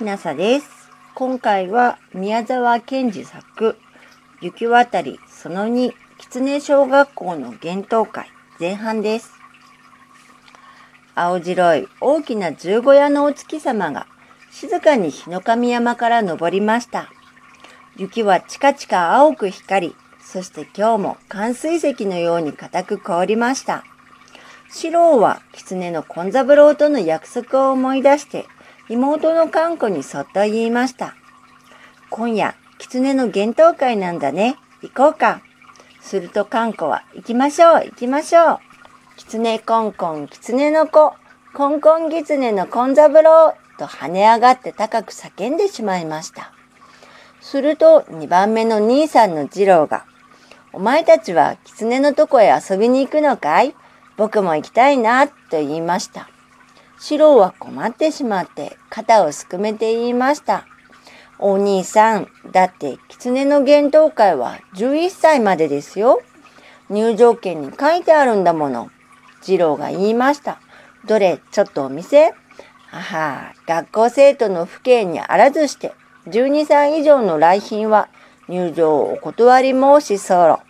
ひなさです。今回は宮沢賢治作、雪渡りその2、狐小学校の幻冬会前半です。青白い大きな十五夜のお月様が静かに日の神山から登りました。雪はチカチカ青く光り、そして今日も寒水石のように固く凍りました。四郎は狐の根三郎との約束を思い出して妹の観子にそっと言いました。今夜、狐の幻冬会なんだね。行こうか。すると観子は、行きましょう、行きましょう。狐コンコン、狐の子、コンコン狐の根三郎と跳ね上がって高く叫んでしまいました。すると2番目の兄さんの次郎が、お前たちは狐のとこへ遊びに行くのかい？僕も行きたいな、と言いました。四郎は困ってしまって肩をすくめて言いました。お兄さん、だって狐の幻冬会は11歳までですよ。入場券に書いてあるんだもの。次郎が言いました。どれ、ちょっとお店はは、学校生徒の父兄にあらずして、12歳以上の来賓は入場をお断り申し候。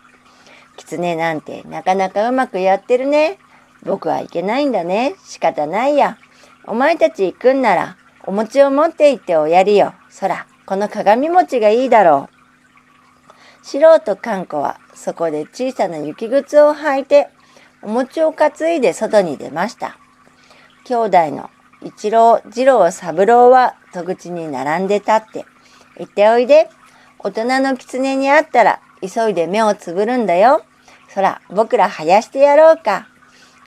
狐なんてなかなかうまくやってるね。僕はいけないんだね。仕方ないや。お前たち行くんなら、お餅を持って行っておやりよ。そら、この鏡餅がいいだろう。素人観光はそこで小さな雪靴を履いて、お餅を担いで外に出ました。兄弟の一郎、二郎、三郎は戸口に並んで立って、行っておいで。大人の狐に会ったら急いで目をつぶるんだよ。そら、僕ら生やしてやろうか。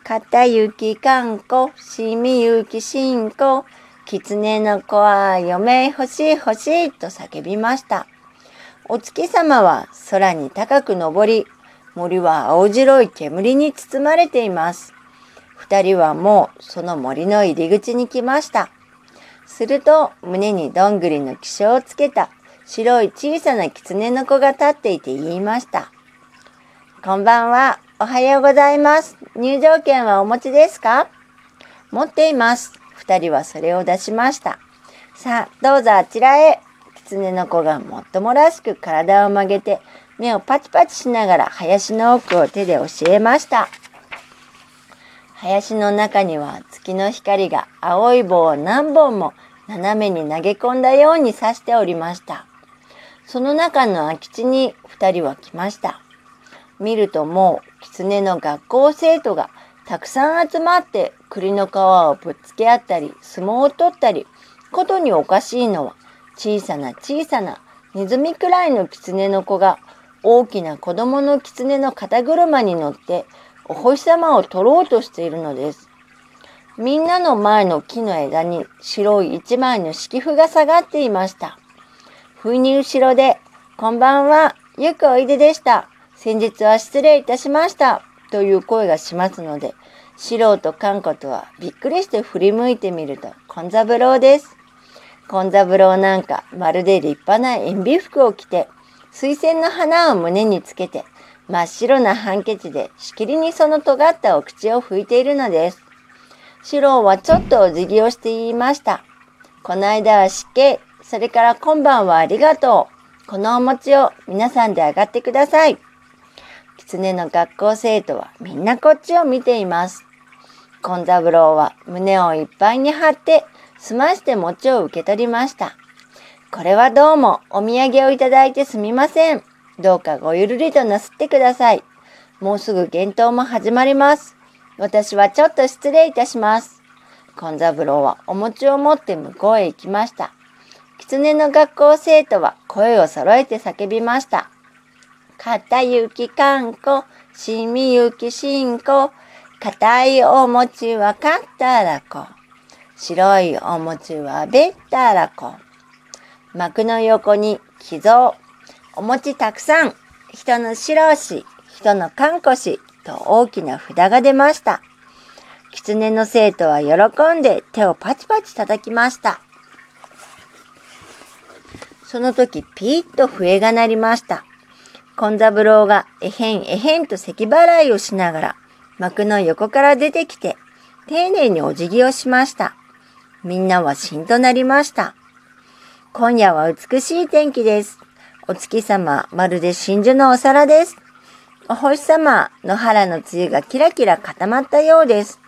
片雪かんこ、しみゆきしんこ、狐の子は嫁欲しい欲しいと叫びました。お月様は空に高く登り、森は青白い煙に包まれています。二人はもうその森の入り口に来ました。すると胸にどんぐりの気象をつけた白い小さな狐の子が立っていて言いました。こんばんは。おはようございます。入場券はお持ちですか？持っています。二人はそれを出しました。さあ、どうぞあちらへ。狐の子がもっともらしく体を曲げて、目をパチパチしながら林の奥を手で教えました。林の中には月の光が青い棒を何本も斜めに投げ込んだように刺しておりました。その中の空き地に二人は来ました。見るともう狐の学校生徒がたくさん集まって栗の皮をぶっつけ合ったり相撲を取ったりことにおかしいのは小さな小さなネズミくらいの狐の子が大きな子供の狐の肩車に乗ってお星様を取ろうとしているのです。みんなの前の木の枝に白い一枚の敷布が下がっていました。不意に後ろで、こんばんは、よくおいででした。先日は失礼いたしました。という声がしますので、素人観光とはびっくりして振り向いてみると、根三郎です。根三郎なんか、まるで立派な塩ビ服を着て、水仙の花を胸につけて、真っ白なハンケチでしきりにその尖ったお口を拭いているのです。四郎はちょっとお辞儀をして言いました。この間は失敬、それから今晩はありがとう。このお餅を皆さんで上がってください。狐の学校生徒はみんなこっちを見ています。根三郎は胸をいっぱいに張って済まして餅を受け取りました。これはどうもお土産をいただいてすみません。どうかごゆるりとなすってください。もうすぐ幻冬も始まります。私はちょっと失礼いたします。根三郎はお餅を持って向こうへ行きました。狐の学校生徒は声を揃えて叫びました。片雪かんこ、しみゆきしんこ、硬いお餅はかったらこ。白いお餅はべったらこ。幕の横に寄贈。お餅たくさん。人の白押人のかんこしと大きな札が出ました。狐の生徒は喜んで手をパチパチ叩きました。その時ピーッと笛が鳴りました。根三郎がえへんえへんと咳払いをしながら幕の横から出てきて丁寧にお辞儀をしました。みんなはしんとなりました。今夜は美しい天気です。お月様、まるで真珠のお皿です。お星様、野原の梅雨がキラキラ固まったようです。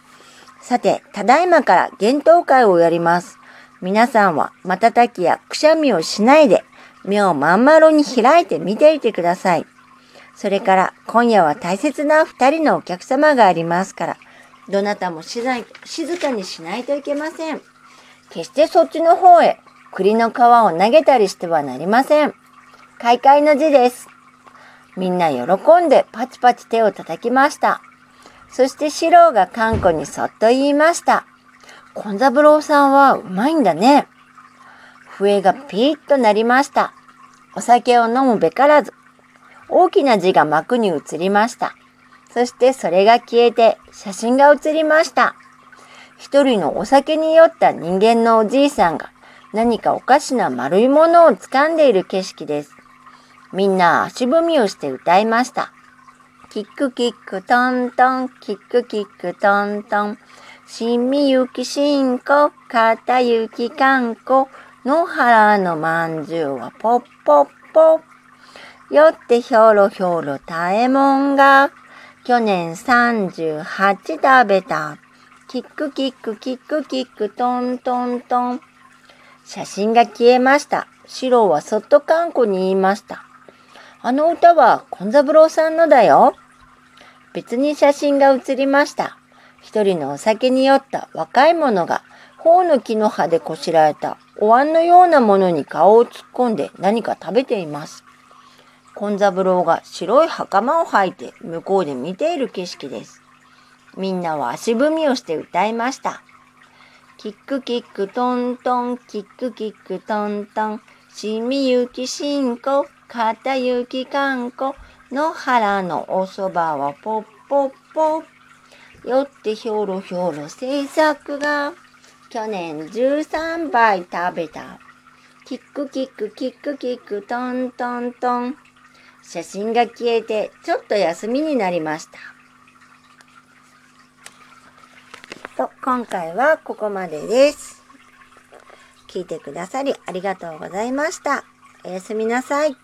さて、ただいまから幻冬会をやります。皆さんは瞬きやくしゃみをしないで、目をまん丸に開いて見ていてください。それから今夜は大切な二人のお客様がありますから、どなたも静かにしないといけません。決してそっちの方へ栗の皮を投げたりしてはなりません。開会の字です。みんな喜んでパチパチ手を叩きました。そして四郎が観光にそっと言いました。コン三郎さんはうまいんだね。笛がピーッとなりました。お酒を飲むべからず、大きな字が幕に映りました。そしてそれが消えて写真が写りました。一人のお酒に酔った人間のおじいさんが何かおかしな丸いものを掴んでいる景色です。みんな足踏みをして歌いました。キックキックトントン、キックキックトントン。しみゆきしんこ、かたゆきかんこ。野原のまんじゅうはポッポッポ。よってひょろひょろたえもんが。去年38食べた。キックキックキックキックトントントン。写真が消えました。シロはそっとカンコに言いました。あの歌はコンザブローさんのだよ。別に写真が写りました。一人のお酒に酔った若い者が頬の木の葉でこしらえたお椀のようなものに顔を突っ込んで何か食べています。ン三郎が白い袴を履いて向こうで見ている景色です。みんなは足踏みをして歌いました。キックキックトントン、キックキックトントン、しみゆきしんこ、かたゆきかんこ、野原のおそばはポッポッポよってひょろひょろ制作が去年13杯食べた。キックキックキックキックトントントン。写真が消えてちょっと休みになりました。と、今回はここまでです。聞いてくださりありがとうございました。おやすみなさい。